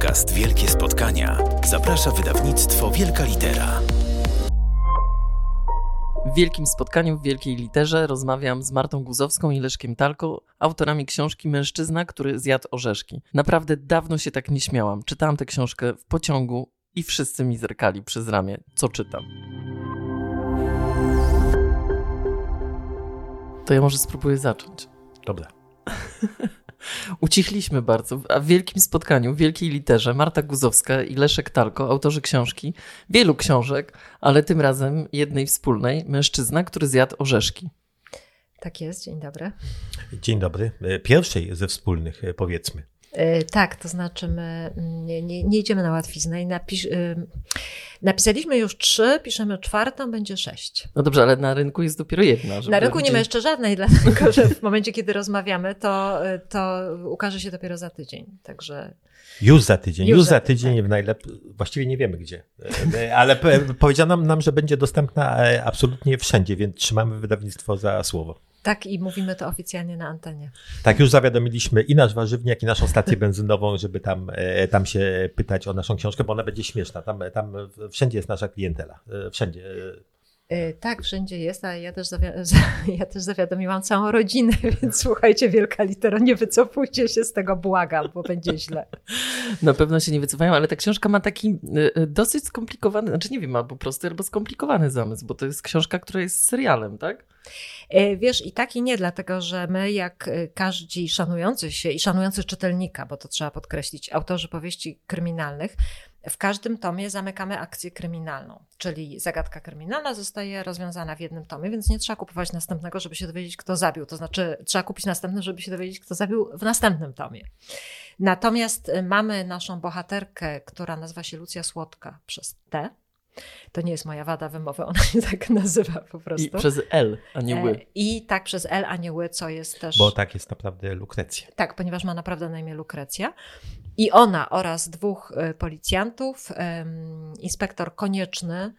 podcast Wielkie Spotkania zaprasza wydawnictwo Wielka Litera. W wielkim spotkaniu w wielkiej literze rozmawiam z Martą Guzowską i Leszkiem Talko, autorami książki Mężczyzna, który zjadł orzeszki. Naprawdę dawno się tak nie śmiałam. Czytałam tę książkę w pociągu i wszyscy mi zerkali przez ramię, co czytam. To ja może spróbuję zacząć. Dobra. Ucichliśmy bardzo, a w wielkim spotkaniu, w wielkiej literze Marta Guzowska i Leszek Talko, autorzy książki, wielu książek, ale tym razem jednej wspólnej, mężczyzna, który zjadł orzeszki. Tak jest, dzień dobry. Dzień dobry. E, Pierwszej ze wspólnych, e, powiedzmy. Yy, tak, to znaczy my nie, nie, nie idziemy na łatwiznę i napisz, yy, napisaliśmy już trzy, piszemy czwartą, będzie sześć. No dobrze, ale na rynku jest dopiero jedna. Na rynku nie ma jeszcze żadnej, dlatego że w momencie, kiedy rozmawiamy, to, to ukaże się dopiero za tydzień. Także. Już za tydzień, już, Już za tydzień, tydzień, w najlep... właściwie nie wiemy gdzie, E, ale powiedziano nam, że będzie dostępna e, absolutnie wszędzie, więc trzymamy wydawnictwo za słowo. Tak, i mówimy to oficjalnie na antenie. Tak, już zawiadomiliśmy i nasz warzywniak, i naszą stację benzynową, żeby tam, e, tam się pytać o naszą książkę, bo ona będzie śmieszna. Tam, tam wszędzie jest nasza klientela. E, Wszędzie. E, tak, wszędzie jest, a ja też, ja też zawiadomiłam całą rodzinę, więc słuchajcie, wielka litera, nie wycofujcie się z tego, błagam, bo będzie źle. Na pewno się nie wycofają, ale ta książka ma taki dosyć skomplikowany, znaczy nie wiem, albo prosty, albo skomplikowany zamysł, bo to jest książka, która jest serialem, tak? E, Wiesz, i tak i nie, dlatego że my, jak e, każdy szanujący się i szanujący czytelnika, bo to trzeba podkreślić, autorzy powieści kryminalnych, w każdym tomie zamykamy akcję kryminalną, czyli zagadka kryminalna zostaje rozwiązana w jednym tomie, więc nie trzeba kupować następnego, żeby się dowiedzieć, kto zabił. To znaczy, trzeba kupić następny, żeby się dowiedzieć, kto zabił w następnym tomie. Natomiast e, mamy naszą bohaterkę, która nazywa się Lucja Słodka przez T. To nie jest moja wada wymowy, ona się tak nazywa po prostu. I przez L, a nie E, ły. I tak przez L, a nie ły, co jest też. bo tak jest naprawdę Lukrecja. Tak, ponieważ ma naprawdę na imię Lukrecja. I ona oraz dwóch e, policjantów, inspektor konieczny,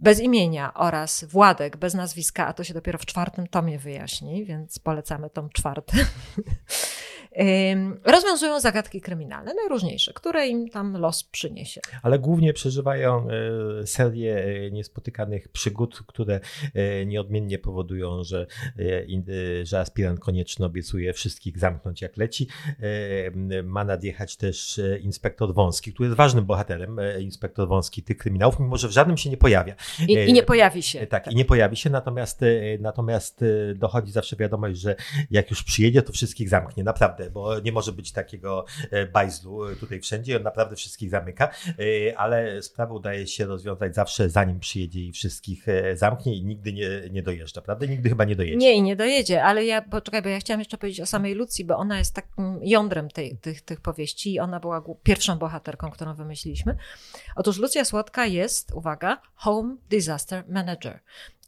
bez imienia oraz Władek bez nazwiska, a to się dopiero w czwartym tomie wyjaśni, więc polecamy tom czwarty. rozwiązują zagadki kryminalne, najróżniejsze, które im tam los przyniesie. ale głównie przeżywają e, serię e, niespotykanych przygód, które e, nieodmiennie powodują, że, że aspirant konieczny obiecuje wszystkich zamknąć jak leci. Ma nadjechać też inspektor Wąski, który jest ważnym bohaterem, inspektor Wąski tych kryminałów, mimo że w żadnym się nie pojawia. I, i nie pojawi się. E, Tak, i nie pojawi się, natomiast, natomiast dochodzi zawsze wiadomość, że jak już przyjedzie, to wszystkich zamknie, naprawdę, bo nie może być takiego e, bajzlu e, tutaj wszędzie, on naprawdę wszystkich zamyka, e, ale sprawę udaje się rozwiązać zawsze zanim przyjedzie i wszystkich zamknie i nigdy nie, nie dojeżdża, prawda? Nigdy chyba nie dojedzie. Nie, i nie dojedzie, ale ja, poczekaj, bo ja chciałam jeszcze powiedzieć o samej Lucji, bo ona jest takim jądrem tej, tych, tych powieści i ona była pierwszą bohaterką, którą wymyśliliśmy. Otóż Lucja Słodka jest, uwaga, Home Disaster Manager,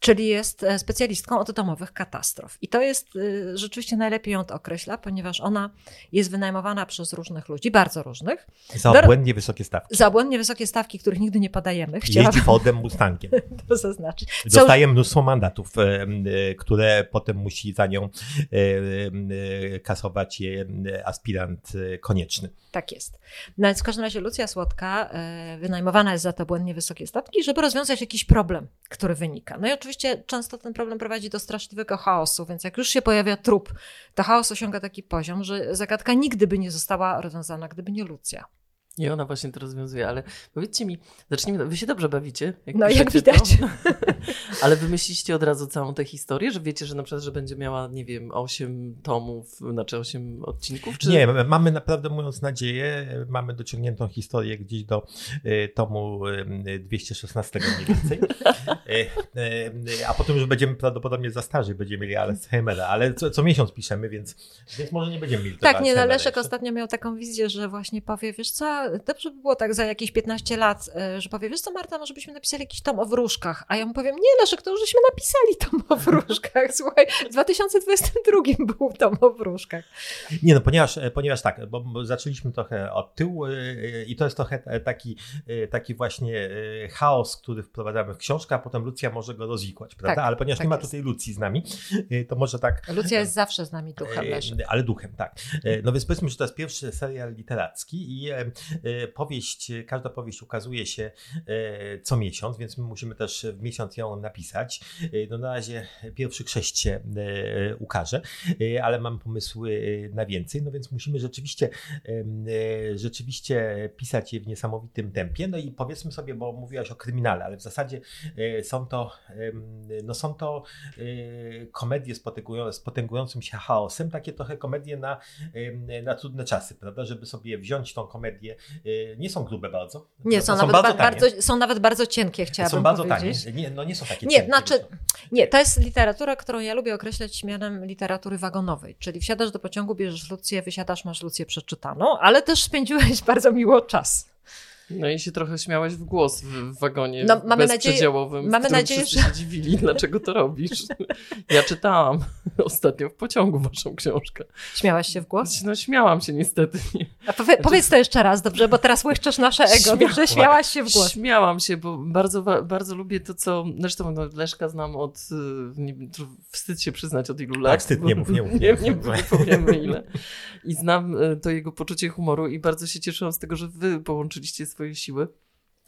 czyli jest e, specjalistką od domowych katastrof. I to jest, y, rzeczywiście najlepiej ją to określa, ponieważ ona jest wynajmowana przez różnych ludzi, bardzo różnych, Za obłędnie wysokie stawki. za błędnie wysokie stawki, których nigdy nie podajemy. Jeździ Chciałabym Fordem Mustangiem. to zaznaczyć. Co Dostaje mnóstwo mandatów, e, e, które potem musi za nią e, e, kasować je e, aspirant e, konieczny. Tak jest. No więc w każdym razie Lucja Słodka e, wynajmowana jest za to błędnie wysokie stawki, żeby rozwiązać jakiś problem, który wynika. No i oczywiście często ten problem prowadzi do straszliwego chaosu, więc jak już się pojawia trup, to chaos osiąga taki poziom, że zagadka nigdy by nie została rozwiązana, gdyby nie Lucja. I ona właśnie to rozwiązuje, ale powiedzcie mi, zacznijmy, wy się dobrze bawicie? Jak No, jak widać. To? ale wymyśliście od razu całą tę historię, że wiecie, że na przykład, że będzie miała, nie wiem, 8 tomów, znaczy 8 odcinków? Czy... Nie, mamy naprawdę, mówiąc nadzieję, mamy dociągniętą historię gdzieś do e, tomu e, 216 mniej więcej. E, A potem już będziemy prawdopodobnie za starzy, będziemy mieli Alzheimera, ale co, co miesiąc piszemy, więc, więc może nie będziemy mieli tego Tak, nie, Leszek ostatnio miał taką wizję, że właśnie powie, wiesz co, dobrze by było tak za jakieś 15 lat, e, że powie, wiesz co Marta, może byśmy napisali jakiś tom o wróżkach, a ja mu powiem, nie Leszek, to już żeśmy napisali tom o wróżkach, słuchaj, w 2022 był tom o wróżkach. Nie, no ponieważ, e, ponieważ tak, bo zaczęliśmy trochę od tyłu e, i to jest trochę taki, taki właśnie chaos, który wprowadzamy w książkę, a potem Lucja może go rozwikłać, prawda? Tak, Ale ponieważ tak nie ma jest. tutaj Lucji z nami, to może tak Lucja jest zawsze z nami duchem, Leszek. Ale duchem, tak. No więc powiedzmy, że to jest pierwszy serial literacki i, powieść, każda powieść ukazuje się co miesiąc, więc my musimy też w miesiąc ją napisać. No na razie pierwszy krześć się ukaże, ale mam pomysły na więcej, no więc musimy rzeczywiście rzeczywiście pisać je w niesamowitym tempie. No i powiedzmy sobie, bo mówiłaś o kryminale, ale w zasadzie są to, no są to komedie z potęgującym się chaosem, takie trochę komedie na, na trudne czasy, prawda? Żeby sobie wziąć tą komedię, nie są grube bardzo. Nie, są, są, nawet bardzo, bardzo, są nawet bardzo cienkie, chciałabym Są bardzo powiedzieć. tanie, nie, no nie są takie Nie, znaczy, nie, to jest literatura, którą ja lubię określać mianem literatury wagonowej, czyli wsiadasz do pociągu, bierzesz Lucję, wysiadasz, masz Lucję przeczytaną, ale też spędziłeś bardzo miło czas. No i się trochę śmiałeś w głos w wagonie no, mamy bezprzedziałowym, mamy nadzieję, że... się dziwili, dlaczego to robisz. Ja czytałam ostatnio w pociągu waszą książkę. Śmiałaś się w głos? No śmiałam się niestety. A powie, znaczy... Powiedz to jeszcze raz, dobrze, bo teraz łyszczesz nasze ego, Śmiała... dobrze? Śmiałaś się w głos. Śmiałam się, bo bardzo, bardzo lubię to, co... Zresztą no, Leszka znam od... Y, nie, wstyd się przyznać od ilu lat. Tak, wstyd, nie mów, nie mów. Nie, nie, nie, nie powiemy ile. I znam y, to jego poczucie humoru i bardzo się cieszyłam z tego, że wy połączyliście swoje siły.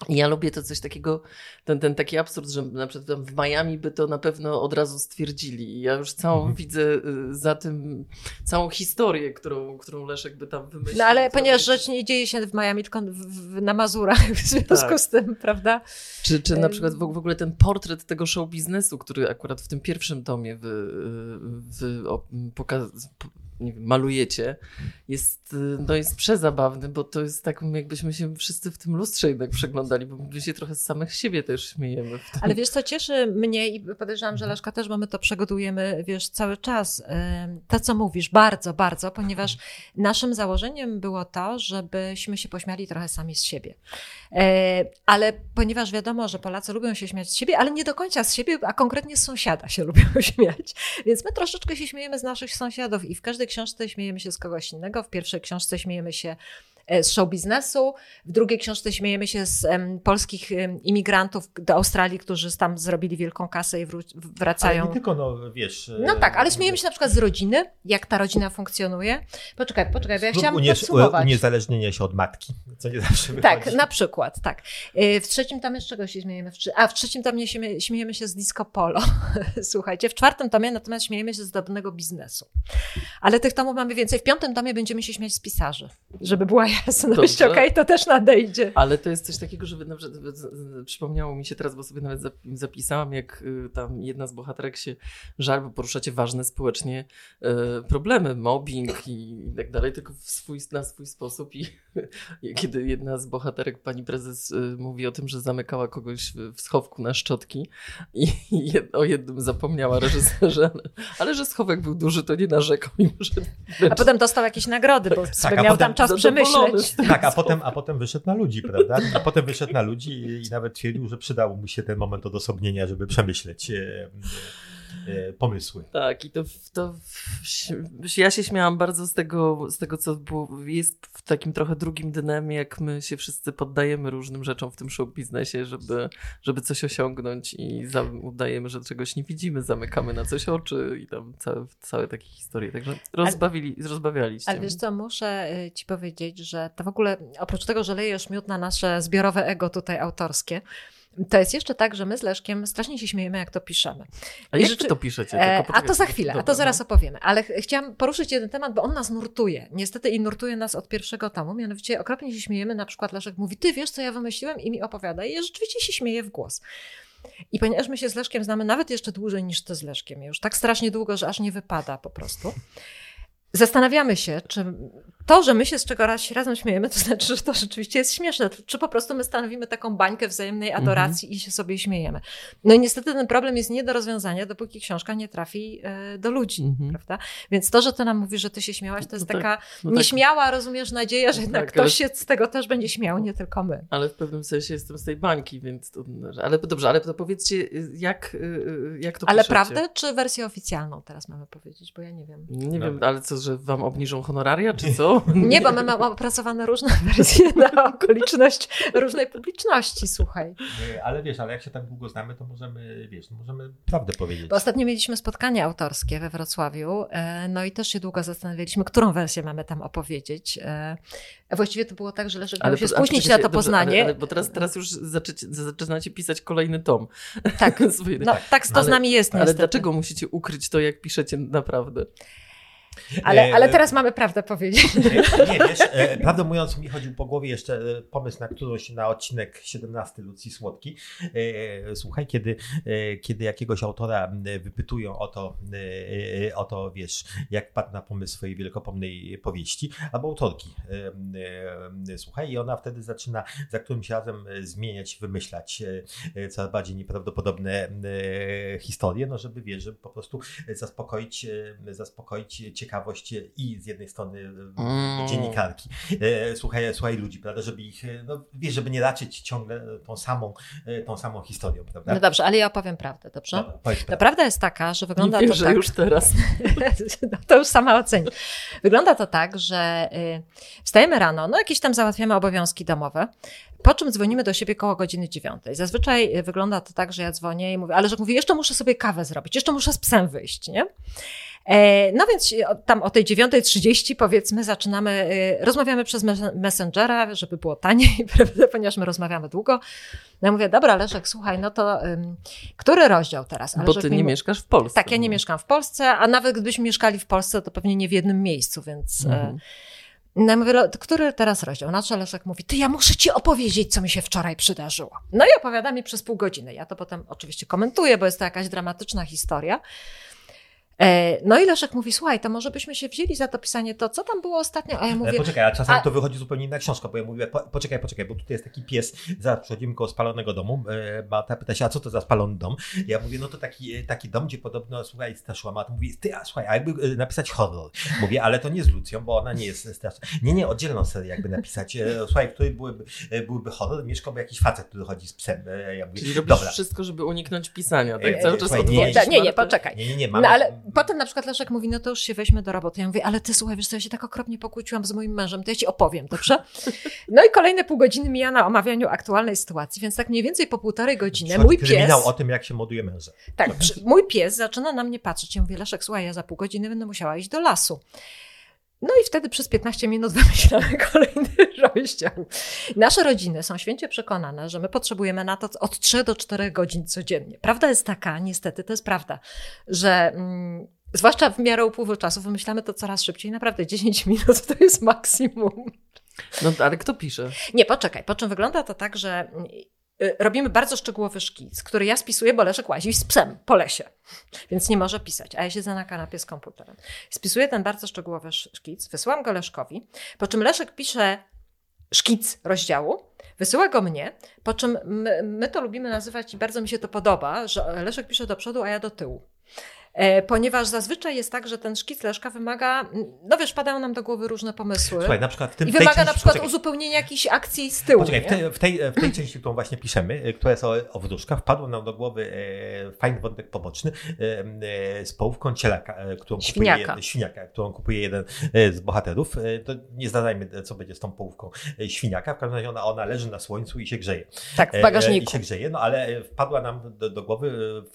I ja lubię to coś takiego, ten, ten taki absurd, że na przykład w Miami by to na pewno od razu stwierdzili. I ja już całą mhm. widzę y, za tym, całą historię, którą, którą Leszek by tam wymyślił. No ale ponieważ rzecz nie dzieje się w Miami, tylko w, w, na Mazurach, w związku tak. z tym, prawda? Czy, czy na przykład w, w ogóle ten portret tego show biznesu, który akurat w tym pierwszym tomie wy, wy, pokaz, nie wiem, malujecie, jest, y, no jest przezabawny, bo to jest tak, jakbyśmy się wszyscy w tym lustrze jednak przeglądali, bo my się trochę z samych siebie też śmiejemy. Ale wiesz, co cieszy mnie i podejrzewam, że Leszka też, bo my to przygotujemy, wiesz, cały czas. To, co mówisz, bardzo, bardzo, ponieważ naszym założeniem było to, żebyśmy się pośmiali trochę sami z siebie. E, ale ponieważ wiadomo, że Polacy lubią się śmiać z siebie, ale nie do końca z siebie, a konkretnie z sąsiada się lubią śmiać, więc my troszeczkę się śmiejemy z naszych sąsiadów i w każdej książce śmiejemy się z kogoś innego, w pierwszej książce śmiejemy się z show biznesu. W drugiej książce śmiejemy się z um, polskich um, imigrantów do Australii, którzy tam zrobili wielką kasę i wracają. Ale nie tylko, no wiesz. No tak, ale śmiejemy się na przykład z rodziny, jak ta rodzina funkcjonuje. Poczekaj, poczekaj, bo ja chciałam uniez, podsumować. Uniezależnienie się od matki, co nie zawsze wychodzi. Tak, na przykład, tak. E, w trzecim tomie z czego się śmiejemy? A, w trzecim tomie śmiejemy, śmiejemy się z disco polo. Słuchajcie, w czwartym tomie natomiast śmiejemy się z drobnego biznesu. Ale tych tomów mamy więcej. W piątym tomie będziemy się śmiać z pisarzy, żeby była jasność, okej, okay, to też nadejdzie. Ale to jest coś takiego, że na przykład, przypomniało mi się teraz, bo sobie nawet zapisałam, jak y, tam jedna z bohaterek się żal, bo poruszacie ważne społecznie y, problemy, mobbing i tak dalej, tylko w swój, na swój sposób i kiedy jedna z bohaterek, pani prezes y, mówi o tym, że zamykała kogoś w schowku na szczotki i o jednym zapomniała reżyserze, ale, ale że schowek był duży, to nie narzekał. Mimo, że a potem dostał jakieś nagrody, bo tak, sobie miał tam czas przemyśleć. Tak, a potem, a potem wyszedł na ludzi, prawda? A potem wyszedł na ludzi i, i nawet twierdził, że przydało mu się ten moment odosobnienia, żeby przemyśleć e, e, pomysły. Tak, i to, to ja się śmiałam bardzo z tego, z tego co było, jest w takim trochę drugim dynamie, jak my się wszyscy poddajemy różnym rzeczom w tym show biznesie, żeby, żeby coś osiągnąć i za, udajemy, że czegoś nie widzimy, zamykamy na coś oczy i tam całe, całe takie historie. Także rozbawili, ale, rozbawialiście. Ale wiesz co, muszę y, ci powiedzieć, że to w ogóle oprócz tego, że lejesz miód na nasze zbiorowe ego tutaj autorskie, to jest jeszcze tak, że my z Leszkiem strasznie się śmiejemy, jak to piszemy. A jak rzeczy... to piszecie? E, a to za chwilę, Dobra, a to zaraz no. opowiemy. Ale ch chciałam poruszyć jeden temat, bo on nas nurtuje. Niestety i nurtuje nas od pierwszego tomu. Mianowicie okropnie się śmiejemy. Na przykład Leszek mówi, ty wiesz, co ja wymyśliłem? I mi opowiada. I ja rzeczywiście się śmieję w głos. I ponieważ my się z Leszkiem znamy nawet jeszcze dłużej niż ty z Leszkiem, już tak strasznie długo, że aż nie wypada po prostu. Zastanawiamy się, czy to, że my się z czegoś razem śmiejemy, to znaczy, że to rzeczywiście jest śmieszne. Czy po prostu my stanowimy taką bańkę wzajemnej mhm. adoracji i się sobie śmiejemy. No i niestety ten problem jest nie do rozwiązania, dopóki książka nie trafi e, do ludzi, mhm. prawda? Więc to, że ty nam mówisz, że ty się śmiałaś, to jest no tak, taka no tak. nieśmiała, rozumiesz, nadzieja, że jednak tak, ktoś ale... się z tego też będzie śmiał, nie tylko my. Ale w pewnym sensie jestem z tej bańki, więc to, ale dobrze, ale to powiedzcie, jak, y, y, jak to Ale piszecie? prawdę, czy wersję oficjalną teraz mamy powiedzieć, bo ja nie wiem. Nie no. wiem, ale co, że wam obniżą honoraria, czy co? Nie, bo my mamy opracowane różne wersje na okoliczność różnej publiczności, słuchaj. Ale wiesz, ale jak się tak długo znamy, to możemy, wiesz, możemy prawdę powiedzieć. Bo ostatnio mieliśmy spotkanie autorskie we Wrocławiu, e, no i też się długo zastanawialiśmy, którą wersję mamy tam opowiedzieć. E, Właściwie to było tak, że Leszek miał się spóźnić na to dobrze, poznanie. Ale, ale, bo teraz, teraz już zaczynacie pisać kolejny tom. Tak, no tak to z Ale- nami jest ale niestety. dlaczego musicie ukryć to, jak piszecie naprawdę? Ale, ale E, teraz mamy prawdę powiedzieć. Nie, nie, wiesz, e, prawdę mówiąc, mi chodził po głowie jeszcze e, pomysł na którąś, na odcinek 17 Lucji Słodki. E, Słuchaj, kiedy, e, kiedy jakiegoś autora wypytują o to, e, o to, wiesz, jak padł na pomysł swojej wielkopomnej powieści, albo autorki. E, e, Słuchaj, i ona wtedy zaczyna za którymś razem e, zmieniać, wymyślać e, e, coraz bardziej nieprawdopodobne e, historie, no żeby, wiesz, żeby po prostu zaspokoić, e, zaspokoić ciekawość i z jednej strony e, Mm. dziennikarki, e, słuchaj, słuchaj ludzi, prawda, żeby ich, e, no wiesz, żeby nie raczyć ciągle tą samą, tą samą historią, prawda? No dobrze, ale ja opowiem prawdę, dobrze? Dobra, No prawda jest taka, że wygląda Nie to wierzę tak. już teraz. no to już sama oceni. Wygląda to tak, że y, wstajemy rano, no jakieś tam załatwiamy obowiązki domowe, po czym dzwonimy do siebie koło godziny dziewiątej. Zazwyczaj y, wygląda to tak, że ja dzwonię i mówię, ale że mówię, jeszcze muszę sobie kawę zrobić, jeszcze muszę z psem wyjść, nie? E, No więc o- tam o tej 9.30 powiedzmy zaczynamy, y, rozmawiamy przez mes- Messengera, żeby było taniej, ponieważ my rozmawiamy długo. No ja mówię, dobra Leszek, słuchaj, no to ym, który rozdział teraz? A Bo ty nie mieszkasz w Polsce. tak, ja nie mieszkam w Polsce, a nawet gdybyśmy mieszkali w Polsce, to pewnie nie w jednym miejscu, więc. Mhm. No ja mówię, "Le- to który teraz rozdział? Na co Leszek mówi, ty ja muszę ci opowiedzieć, co mi się wczoraj przydarzyło. No i opowiada mi przez pół godziny. Ja to potem oczywiście komentuję, bo jest to jakaś dramatyczna historia. E, No i Leszek mówi, słuchaj, to może byśmy się wzięli za to pisanie to, co tam było ostatnio, a ja Ale mówię, poczekaj, a czasami a- to wychodzi zupełnie inna książka, bo ja mówię, po, poczekaj, poczekaj, bo tutaj jest taki pies, zaraz przychodzimy koło spalonego domu, e, Marta pyta się, a co to za spalony dom? Ja mówię, no to taki, taki dom, gdzie podobno, słuchaj, straszyła Marta, mówi, ty, a słuchaj, a jakby e, napisać horror? Mówię, ale to nie z Lucją, bo ona nie jest straszna. Nie, nie, oddzielną serię jakby napisać, e, słuchaj, w której byłyby, e, byłby horror, mieszkałby jakiś facet, który chodzi z psem. E, Ja mówię, Czyli robisz dobra. wszystko, żeby uniknąć pisania, E, tak? Cały czas słuchaj, nie, nie, nie, poczekaj. Nie, nie, nie, mamy... No ale potem na przykład Leszek mówi, no to już się weźmy do roboty. Ja mówię, ale ty słuchaj, wiesz co, ja się tak okropnie pokłóciłam z moim mężem, to ja ci opowiem, dobrze? No i kolejne pół godziny mija na omawianiu aktualnej sytuacji, więc tak mniej więcej po półtorej godziny Przychodzi mój pies, o tym, jak się moduje męża. tak, mój pies zaczyna na mnie patrzeć. Ja mówię, Leszek, słuchaj, ja za pół godziny będę musiała iść do lasu. No i wtedy przez 15 minut wymyślamy kolejny rozdział. Nasze rodziny są święcie przekonane, że my potrzebujemy na to od 3 do 4 godzin codziennie. Prawda jest taka, niestety to jest prawda, że mm, zwłaszcza w miarę upływu czasu wymyślamy to coraz szybciej. Naprawdę 10 minut to jest maksimum. No ale kto pisze? Nie, poczekaj. Po czym wygląda to tak, że robimy bardzo szczegółowy szkic, który ja spisuję, bo Leszek łazi z psem po lesie, więc nie może pisać, a ja siedzę na kanapie z komputerem. Spisuję ten bardzo szczegółowy sz- szkic, wysyłam go Leszkowi, po czym Leszek pisze szkic rozdziału, wysyła go mnie, po czym my, my to lubimy nazywać i bardzo mi się to podoba, że Leszek pisze do przodu, a ja do tyłu. E, Ponieważ zazwyczaj jest tak, że ten szkic Leszka wymaga, no wiesz, padają nam do głowy różne pomysły. Słuchaj, na przykład w tym I wymaga części, na przykład poczekaj, uzupełnienia jakiejś akcji z tyłu. Poczekaj, w tej, w, tej, w tej części, którą właśnie piszemy, y, która jest o, o wróżkach, wpadło nam do głowy e, fajny wątek poboczny e, e, z połówką cielaka, e, którą Świniaka. kupuje, świniaka, którą kupuje jeden e, z bohaterów. E, to nie zdadajmy, co będzie z tą połówką e, świniaka. W każdym razie ona, ona leży na słońcu i się grzeje. Tak, E, w e, bagażniku. I się grzeje, no ale e, wpadła nam do, do głowy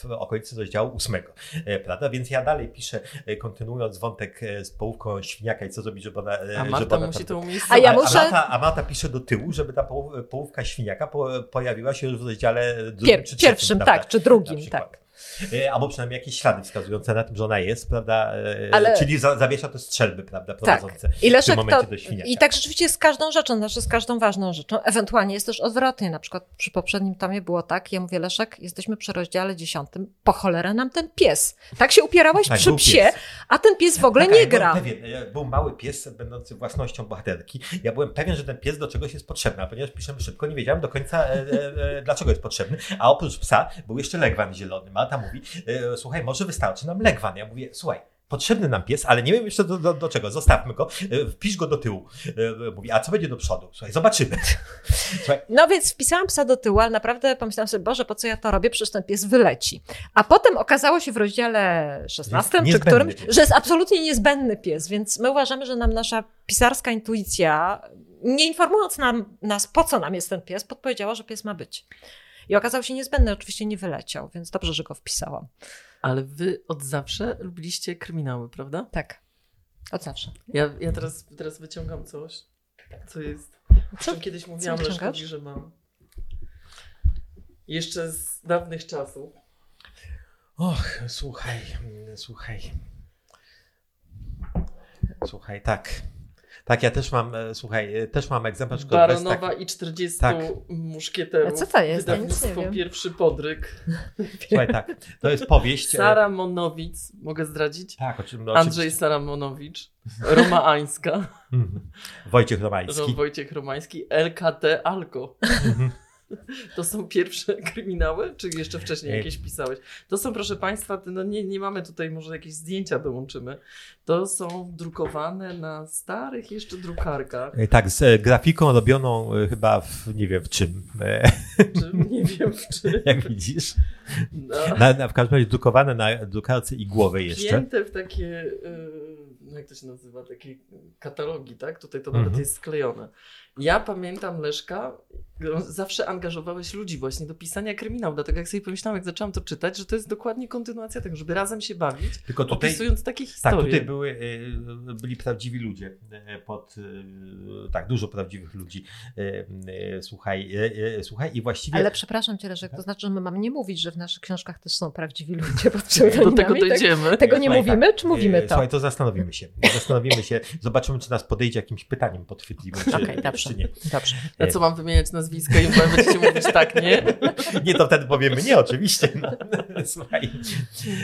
e, w okolicy rozdziału ósmego, e, prawda? Więc ja dalej piszę, e, kontynuując wątek e, z połówką świniaka i co zrobić, żeby ona... e, A żeby Marta ona musi tam- to. A ja muszę- A Marta, a Marta pisze do tyłu, żeby ta poł- połówka świniaka po, pojawiła się już w rozdziale drugim Pier- czy trzecim, pierwszym, prawda? tak, czy drugim, tak. E, Albo przynajmniej jakieś ślady wskazujące na tym, że ona jest, prawda? E, Ale- Czyli za, zawiesza te strzelby, prawda? Tak. Prowadzące I w tym momencie to, do świniaka. I tak rzeczywiście z każdą rzeczą, znaczy z każdą ważną rzeczą. Ewentualnie jest też odwrotnie. Na przykład przy poprzednim tomie było tak, ja mówię, Leszek, jesteśmy przy rozdziale dziesiątym, po cholerę nam ten pies. Tak się upierałeś Tak, przy był psie, pies. a ten pies w ogóle Tak, nie gra. Pewien, e, był mały pies będący własnością bohaterki. Ja byłem pewien, że ten pies do czegoś jest potrzebny, a ponieważ piszemy szybko, nie wiedziałem do końca, e, e, e, dlaczego jest potrzebny. A oprócz psa był jeszcze legwan zielony. Marta mówi, e, słuchaj, może wystarczy nam legwan. Ja mówię, słuchaj, potrzebny nam pies, ale nie wiem jeszcze do, do, do czego, zostawmy go, e, wpisz go do tyłu. E, Mówi, a co będzie do przodu? Słuchaj, zobaczymy. Słuchaj, No więc wpisałam psa do tyłu, ale naprawdę pomyślałam sobie, Boże, po co ja to robię? Przecież ten pies wyleci. A potem okazało się w rozdziale 16 Jest czy którymś, pies. że jest absolutnie niezbędny pies, więc my uważamy, że nam nasza pisarska intuicja, nie informując nam, nas, po co nam jest ten pies, podpowiedziała, że pies ma być. I okazał się niezbędny, oczywiście nie wyleciał, więc dobrze, że go wpisałam. Ale wy od zawsze lubiliście kryminały, prawda? Tak. Od zawsze. Ja, ja teraz, teraz wyciągam coś, co jest. Co- kiedyś mówiłam wyciągasz? Leszkowi, że mam. Jeszcze z dawnych czasów. Och, słuchaj, mm, słuchaj. Słuchaj, tak. Tak, ja też mam, e, słuchaj, e, też mam egzemplarz bez tak, Baronowa i 40 Tak. muszkieterów. A co to jest? Ja nic nie Wydawnictwo wiem. Pierwszy podryk. słuchaj, tak. To jest powieść. e, Sara Monowic, mogę zdradzić? Tak, o czym no, Andrzej oczywiście. Saramonowicz, Roma Ańska, Mhm. Wojciech Romański. Wojciech Romański, LKT Alko. To są pierwsze kryminały, czy jeszcze wcześniej Ej. jakieś pisałeś? To są, proszę Państwa, no nie, nie mamy tutaj, może jakieś zdjęcia dołączymy. To są drukowane na starych jeszcze drukarkach. Tak, z e, grafiką robioną e, chyba w, nie wiem w czym, e, Czy, nie wiem w czym. jak widzisz. Na, Na, na, w każdym razie drukowane na drukarce i głowę jeszcze. Wpięte w takie, no jak to się nazywa, takie katalogi, tak? Tutaj to nawet Mhm. jest sklejone. Ja pamiętam Leszka, zawsze angażowałeś ludzi właśnie do pisania kryminału, dlatego jak sobie pomyślałam, jak zaczęłam to czytać, że to jest dokładnie kontynuacja tego, żeby razem się bawić, Tylko tutaj, opisując takie tak, historie. tutaj były, e, byli prawdziwi ludzie. e, Pod, tak, dużo prawdziwych ludzi. Słuchaj, słuchaj i właściwie... Ale przepraszam cię, Leszek, to znaczy, że my mamy nie mówić, że w naszych książkach też są prawdziwi ludzie pod Do tego tak? dojdziemy. Tego nie Słuchaj, mówimy, czy mówimy to? Słuchaj, to zastanowimy się. Zastanowimy się, zobaczymy, czy nas podejdzie jakimś pytaniem podchwytliwym, czy, Okej, dobrze. czy nie. Dobrze. A co mam wymieniać nazwiska i będziecie mówić tak, nie? Nie, to wtedy powiemy nie, oczywiście. No. Słuchaj,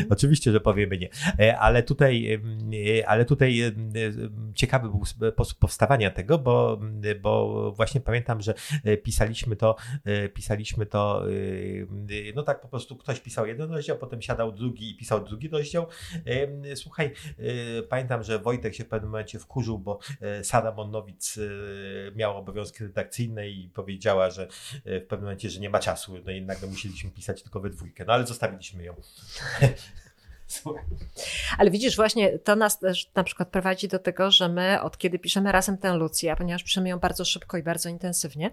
oczywiście, że powiemy nie. E, Ale tutaj, e, ale tutaj e, ciekawy był sposób powstawania tego, bo, bo właśnie pamiętam, że pisaliśmy to, pisaliśmy to, no tak po prostu ktoś pisał jeden rozdział, potem siadał drugi i pisał drugi rozdział. Słuchaj, pamiętam, że Wojtek się w pewnym momencie wkurzył, bo Sara Monnowic e, miała obowiązki redakcyjne i powiedziała, że e, w pewnym momencie, że nie ma czasu. No i nagle musieliśmy pisać tylko we dwójkę. No ale zostawiliśmy ją. Ale widzisz, właśnie to nas też na przykład prowadzi do tego, że my od kiedy piszemy razem tę Lucję, a ponieważ piszemy ją bardzo szybko i bardzo intensywnie,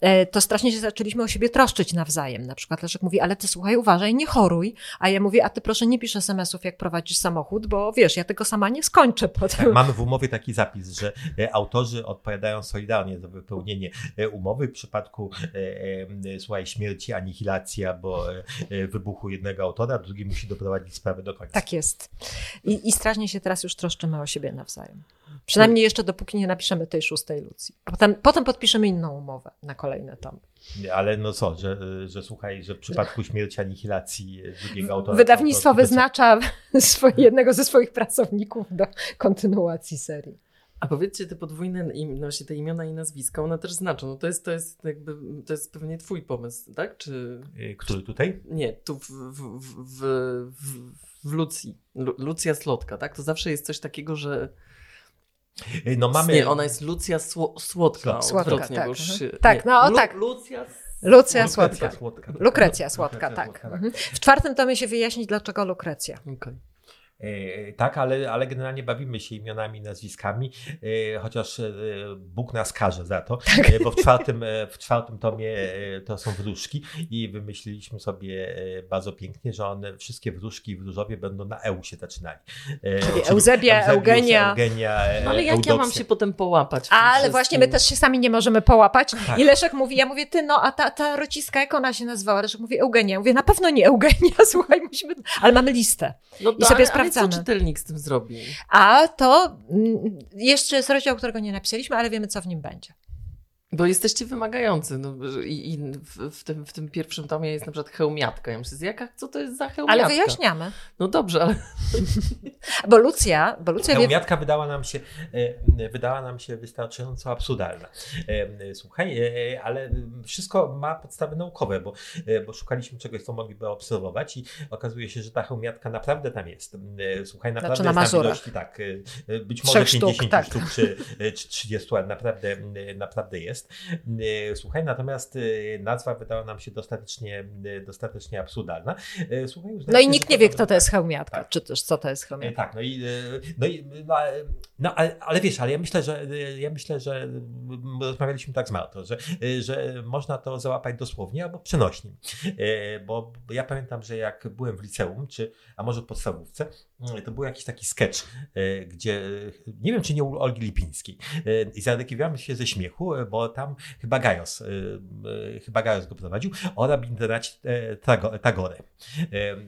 e, to strasznie się zaczęliśmy o siebie troszczyć nawzajem. Na przykład Leszek mówi, ale ty słuchaj, uważaj, nie choruj. A ja mówię, a ty proszę nie pisz SMS-ów, jak prowadzisz samochód, bo wiesz, ja tego sama nie skończę potem. Tak, mamy w umowie taki zapis, że e, autorzy odpowiadają solidarnie za wypełnienie e, umowy w przypadku słuchaj, śmierci, anihilacji e, wybuchu jednego autora, drugi musi doprowadzić sprawę do końca. Tak jest. I, I strasznie się teraz już troszczymy o siebie nawzajem. Przynajmniej jeszcze dopóki nie napiszemy tej szóstej Lucji. Potem, potem podpiszemy inną umowę na kolejne tom. Ale no co, że, że słuchaj, że w przypadku śmierci, anihilacji drugiego autora... Wydawnictwo wyznacza swoje, jednego ze swoich pracowników do kontynuacji serii. A powiedzcie, te podwójne, im, właśnie te imiona i nazwiska, one też znaczą. No to jest, to jest jakby, to jest pewnie twój pomysł, tak? Czy e, Który tutaj? nie, tu w, w, w, w, w, Lucji, Lu, Lucja Slotka, tak? To zawsze jest coś takiego, że E, No mamy... nie, ona jest Lucja Sło, Słodka, Słodka, tak, już mhm. Tak, no, Lu, tak. Lucja S- Lucja Słodka. Słodka. Lukrecja Słodka, Lukrecja tak. Słodka, Mhm. W czwartym tomie się wyjaśni, dlaczego Lukrecja. Okej. E, Tak, ale, ale generalnie bawimy się imionami, nazwiskami, e, chociaż e, Bóg nas karze za to, e, bo w czwartym, w czwartym tomie to są wróżki i wymyśliliśmy sobie bardzo pięknie, że one, wszystkie wróżki i wróżowie będą na EU się zaczynali. E, Czyli Eusebia, Eugenia. Eugenia No Ale jak ja mam się potem połapać? Ale właśnie my też się sami nie możemy połapać. Tak. I Leszek mówi, ja mówię, ty no, a ta, ta rociska, jak ona się nazywała? Leszek mówi Eugenia. Ja mówię, na pewno nie Eugenia, słuchaj, musimy... Ale mamy listę. no i sobie ale, sprawdzamy. Co czytelnik z tym zrobi? A to mm, jeszcze jest rozdział, którego nie napisaliśmy, ale wiemy, co w nim będzie. Bo jesteście wymagający. No, I i w, w, tym, w tym pierwszym tomie jest na przykład hełmiatka. Ja myślę, jaka, co to jest za hełmiatka? Ale wyjaśniamy. No dobrze, ale Bo Lucja, bo Lucja wie, Hełmiatka wydała nam się, e, wydała nam się wystarczająco absurdalna. E, Słuchaj, e, ale wszystko ma podstawy naukowe, bo, bo szukaliśmy czegoś, co mogliby obserwować i okazuje się, że ta hełmiatka naprawdę tam jest. Słuchaj, naprawdę Znaczy na jest tam Mazurach. ilości, tak, być może Trzech sztuk, 50 tak. sztuk czy, czy 30, ale naprawdę, naprawdę jest. E, Słuchaj, natomiast e, nazwa wydała nam się dostatecznie, e, dostatecznie absurdalna. Słuchaj, no i nikt nie wie, kto to jest hełmiatka, Tak. czy też co to jest hełmiatka. Tak, no i, no, i no, no ale, ale wiesz, ale ja myślę, że ja myślę, że rozmawialiśmy tak z Martą, że, że można to załapać dosłownie albo przenośnie. E, Bo ja pamiętam, że jak byłem w liceum, czy a może w podstawówce, to był jakiś taki sketch, gdzie nie wiem, czy nie u Olgi Lipińskiej. I zadekiwałem się ze śmiechu, e, tam chyba Gajos, e, e, chyba Gajos go prowadził, o rabindracie Tago- Tagore.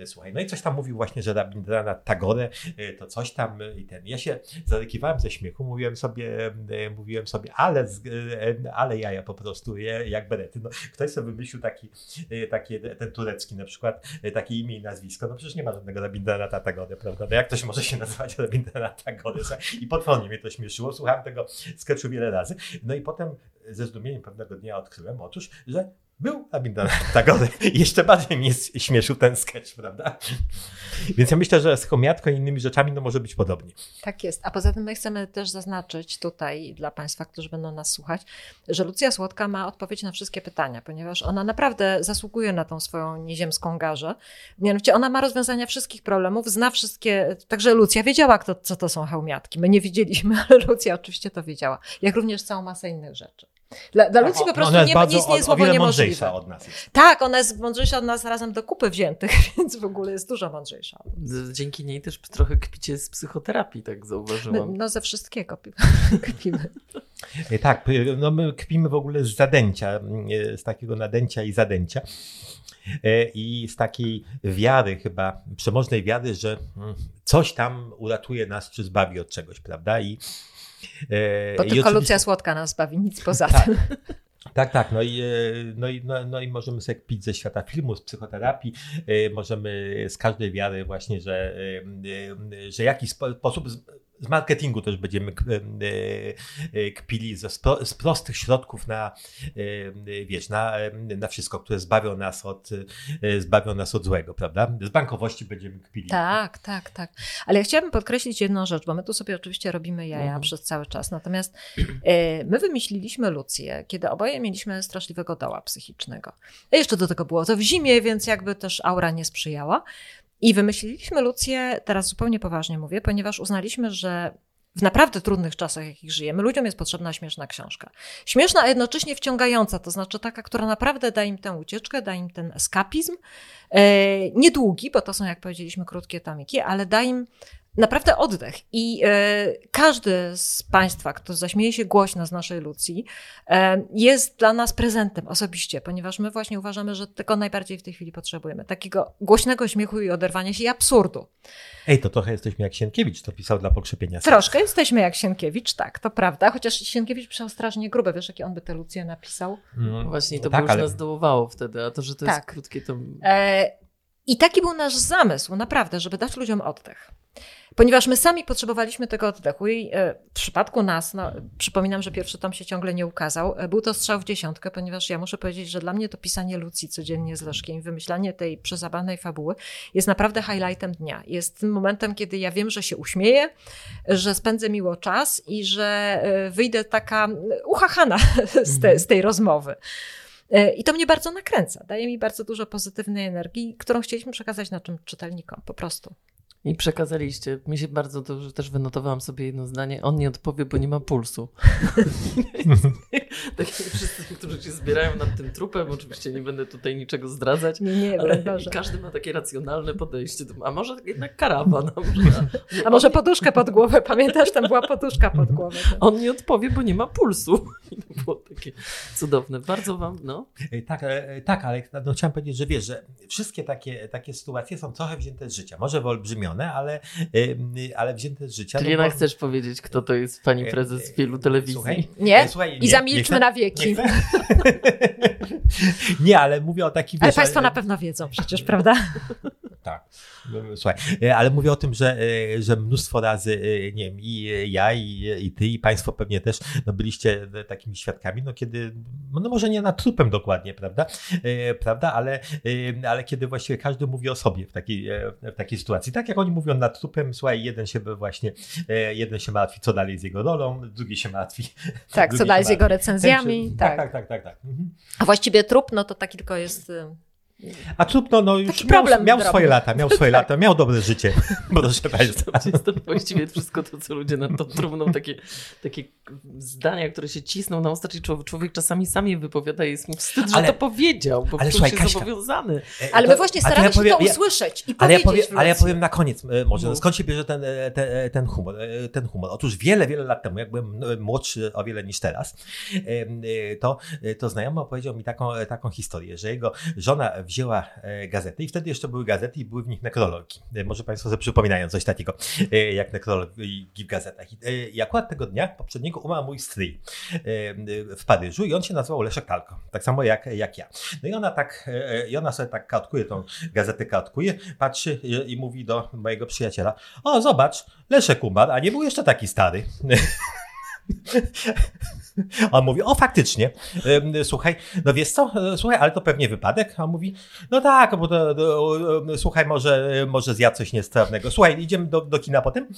E, Słuchaj, no i coś tam mówił właśnie, że rabindrana Tagore e, to coś tam i ten. Ja się zarykiwałem ze śmiechu, mówiłem sobie, e, mówiłem sobie, ale, ale jaja po prostu, jak berety. No, ktoś sobie wymyślił taki, taki, ten turecki na przykład, takie imię i nazwisko, no przecież nie ma żadnego rabindrana Tagore, prawda? No jak ktoś może się nazywać rabindrana Tagore? I potwornie mnie to śmieszyło, słuchałem tego sketchu wiele razy. No i potem ze zdumieniem pewnego dnia odkryłem, otóż, że był rabindrana Tagore. Jeszcze bardziej mnie śmieszył ten sketch, prawda? Więc ja myślę, że z chomiatką i innymi rzeczami no może być podobnie. Tak jest. A poza tym my chcemy też zaznaczyć tutaj dla Państwa, którzy będą nas słuchać, że Lucja Słodka ma odpowiedź na wszystkie pytania, ponieważ ona naprawdę zasługuje na tą swoją nieziemską garzę. Mianowicie ona ma rozwiązania wszystkich problemów, zna wszystkie. Także Lucja wiedziała, kto, co to są hełmiatki. My nie wiedzieliśmy, ale Lucja oczywiście to wiedziała. Jak również całą masę innych rzeczy. Dla, dla Lucji po prostu Ona jest nie, bardzo, nie istnieje o, o słowo wiele niemożliwe. mądrzejsza od nas jest. Tak, ona jest mądrzejsza od nas razem do kupy wziętych, więc w ogóle jest dużo mądrzejsza. dzięki niej też trochę kpicie z psychoterapii, tak My, zauważyłam. no ze wszystkiego pi- kpimy. Tak, no my kpimy w ogóle z zadęcia, z takiego nadęcia i zadęcia. E, I z takiej wiary, chyba przemożnej wiary, że mm, coś tam uratuje nas, czy zbawi od czegoś, prawda? I, Bo i tylko oczywiście- Lucja Słodka nas bawi, nic poza Tak. tym. Tak, tak. No i, e, no, i, no, no i możemy sobie kpić ze świata filmu, z psychoterapii. e, Możemy z każdej wiary właśnie, że, e, e, że jakiś spo- sposób z, marketingu też będziemy e, e, kpili z prostych środków na, e, wiesz, na, na wszystko, które zbawią nas od, zbawią nas od złego, prawda? Z bankowości będziemy kpili. Tak, tak, tak. Ale ja chciałabym podkreślić jedną rzecz, bo my tu sobie oczywiście robimy jaja Mhm. przez cały czas. Natomiast my wymyśliliśmy Lucję, kiedy oboje mieliśmy straszliwego doła psychicznego. A jeszcze do tego było to w zimie, więc jakby też aura nie sprzyjała. I wymyśliliśmy Lucję, teraz zupełnie poważnie mówię, ponieważ uznaliśmy, że w naprawdę trudnych czasach, jakich żyjemy, ludziom jest potrzebna śmieszna książka. Śmieszna, a jednocześnie wciągająca, to znaczy taka, która naprawdę da im tę ucieczkę, da im ten eskapizm. E, niedługi, bo to są, jak powiedzieliśmy, krótkie tomiki, ale da im naprawdę oddech. I e, każdy z Państwa, kto zaśmieje się głośno z naszej Lucji, e, jest dla nas prezentem osobiście, ponieważ my właśnie uważamy, że tego najbardziej w tej chwili potrzebujemy. Takiego głośnego śmiechu i oderwania się i absurdu. Ej, to trochę jesteśmy jak Sienkiewicz, to pisał dla pokrzepienia serca. Troszkę jesteśmy jak Sienkiewicz, tak, to prawda, chociaż Sienkiewicz pisał strasznie grube, wiesz, jakie on by te Lucje napisał? Mm, Właśnie no to tak, by już ale- nas dołowało wtedy, a to, że to jest Tak. krótkie, to... E, I taki był nasz zamysł, naprawdę, żeby dać ludziom oddech. Ponieważ my sami potrzebowaliśmy tego oddechu i e, w przypadku nas, no, przypominam, że pierwszy tom się ciągle nie ukazał, e, był to strzał w dziesiątkę, ponieważ ja muszę powiedzieć, że dla mnie to pisanie Lucji codziennie z Leszkiem, wymyślanie tej przezabanej fabuły jest naprawdę highlightem dnia. Jest tym momentem, kiedy ja wiem, że się uśmieję, że spędzę miło czas i że e, wyjdę taka uchachana z, te, z tej rozmowy. E, I to mnie bardzo nakręca. Daje mi bardzo dużo pozytywnej energii, którą chcieliśmy przekazać naszym czytelnikom, po prostu. I przekazaliście. Mi się bardzo dobrze też wynotowałam sobie jedno zdanie. On nie odpowie, bo nie ma pulsu. tak jak wszyscy, którzy się zbierają nad tym trupem, oczywiście nie będę tutaj niczego zdradzać. Nie, nie, Ale Boże. każdy ma takie racjonalne podejście. do- A może jednak karawan? A może, A może poduszkę pod głowę, pamiętasz? Tam była poduszka pod głowę. on nie odpowie, bo nie ma pulsu. I to było takie cudowne. Bardzo wam, no. E, Tak, e, tak, ale no, chciałem powiedzieć, że wiesz, że wszystkie takie, takie sytuacje są trochę wzięte z życia. Może wyolbrzymione, ale, e, ale wzięte z życia. Czyli no jednak bo- chcesz powiedzieć, kto to jest pani prezes wielu telewizji. Słuchaj, Nie? e, słuchaj, I zamilkniesz Bądźmy na wieki. Nie, ale mówię o takich... Ale wiesz, Państwo ale- na pewno wiedzą przecież, prawda? Tak. Słuchaj, e, ale mówię o tym, że, e, że mnóstwo razy, e, nie wiem, i ja, i, i ty, i państwo pewnie też no, byliście takimi świadkami, no kiedy, no może nie nad trupem dokładnie, prawda, prawda, ale, ale kiedy właściwie każdy mówi o sobie w takiej, w takiej sytuacji. Tak jak oni mówią nad trupem, słuchaj, jeden się właśnie, jeden się martwi, co dalej z jego rolą, drugi się martwi. Tak, co dalej z jego recenzjami. Ten, Tak, tak, tak, tak, tak. Mhm. A właściwie trup, no to taki tylko jest... A trup, no, no już Taki miał, problem miał drobny. swoje lata, miał swoje lata, miał dobre życie, proszę państwa. To jest to właściwie wszystko to, co ludzie nad tą trumną, takie, takie zdania, które się cisną na usta, czyli człowiek, człowiek czasami sam je wypowiada i jest mu wstyd, że Ale- to powiedział, bo ale słuchaj, się Kaśka, zobowiązany. E, Ale to- my właśnie to staramy ja się powiem- to ja- usłyszeć i Ale ja, powiem, ale ja powiem na koniec e, może, No. skąd się bierze ten, e, te, ten humor, e, ten humor. Otóż wiele, wiele lat temu, jak byłem e, młodszy o wiele niż teraz, e, e, to, e, to znajomy opowiedział mi taką, e, taką historię, że jego żona wzięła e, gazety i wtedy jeszcze były gazety i były w nich nekrologi. E, Może Państwo sobie przypominają coś takiego, e, jak nekrologi w gazetach. I, akurat tego dnia poprzedniego umarł mój stryj w Paryżu i on się nazywał Leszek Talko, tak samo jak, jak ja. No i ona tak, i ona sobie tak kartkuje tą gazetę, kartkuje, patrzy i mówi do mojego przyjaciela, o zobacz, Leszek umarł, a nie był jeszcze taki stary. On mówi, o faktycznie, słuchaj, no wiesz co, E, słuchaj, ale to pewnie wypadek. A on mówi, no tak, bo to, to, słuchaj, może, może zjadł coś niestrawnego. Słuchaj, idziemy do, do kina potem?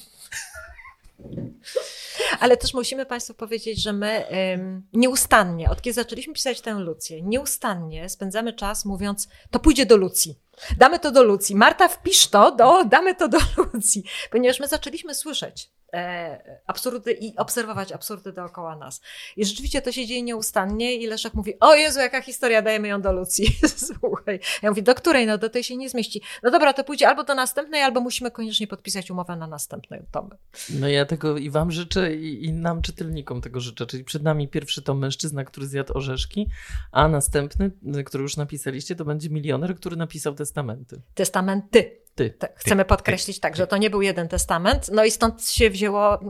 Ale też musimy Państwu powiedzieć, że my ym, nieustannie, od kiedy zaczęliśmy pisać tę Lucję, nieustannie spędzamy czas mówiąc, to pójdzie do Lucji. Damy to do Lucji. Marta, wpisz to, do, damy to do Lucji. Ponieważ my zaczęliśmy słyszeć absurdy i obserwować absurdy dookoła nas. I rzeczywiście to się dzieje nieustannie i Leszek mówi, o Jezu, jaka historia, dajemy ją do Lucji. Słuchaj. Ja mówię, do której? No do tej się nie zmieści. No dobra, to pójdzie albo do następnej, albo musimy koniecznie podpisać umowę na następne tomy. No ja tego i wam życzę i, i nam czytelnikom tego życzę, czyli przed nami pierwszy to mężczyzna, który zjadł orzeszki, a następny, który już napisaliście, to będzie milioner, który napisał testamenty. Testamenty. Ty. Tak, chcemy podkreślić tak, że to nie był jeden testament. No i stąd się wzięło,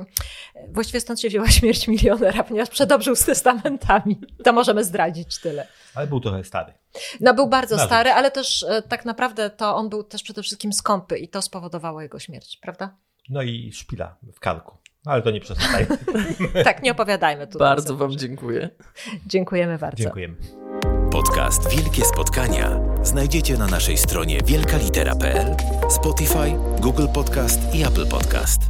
właściwie stąd się wzięła śmierć milionera, ponieważ przedobrzył z testamentami. To możemy zdradzić tyle. Ale był trochę stary. No był bardzo stary, ale też e, tak naprawdę to on był też przede wszystkim skąpy i to spowodowało jego śmierć, prawda? No i szpila w karku. Ale to nie przesadzajmy. Tak, nie opowiadajmy tutaj. Bardzo wam dziękuję. Dziękujemy bardzo. Dziękujemy. Podcast Wielkie Spotkania znajdziecie na naszej stronie wielkalitera.pl, Spotify, Google Podcast i Apple Podcast.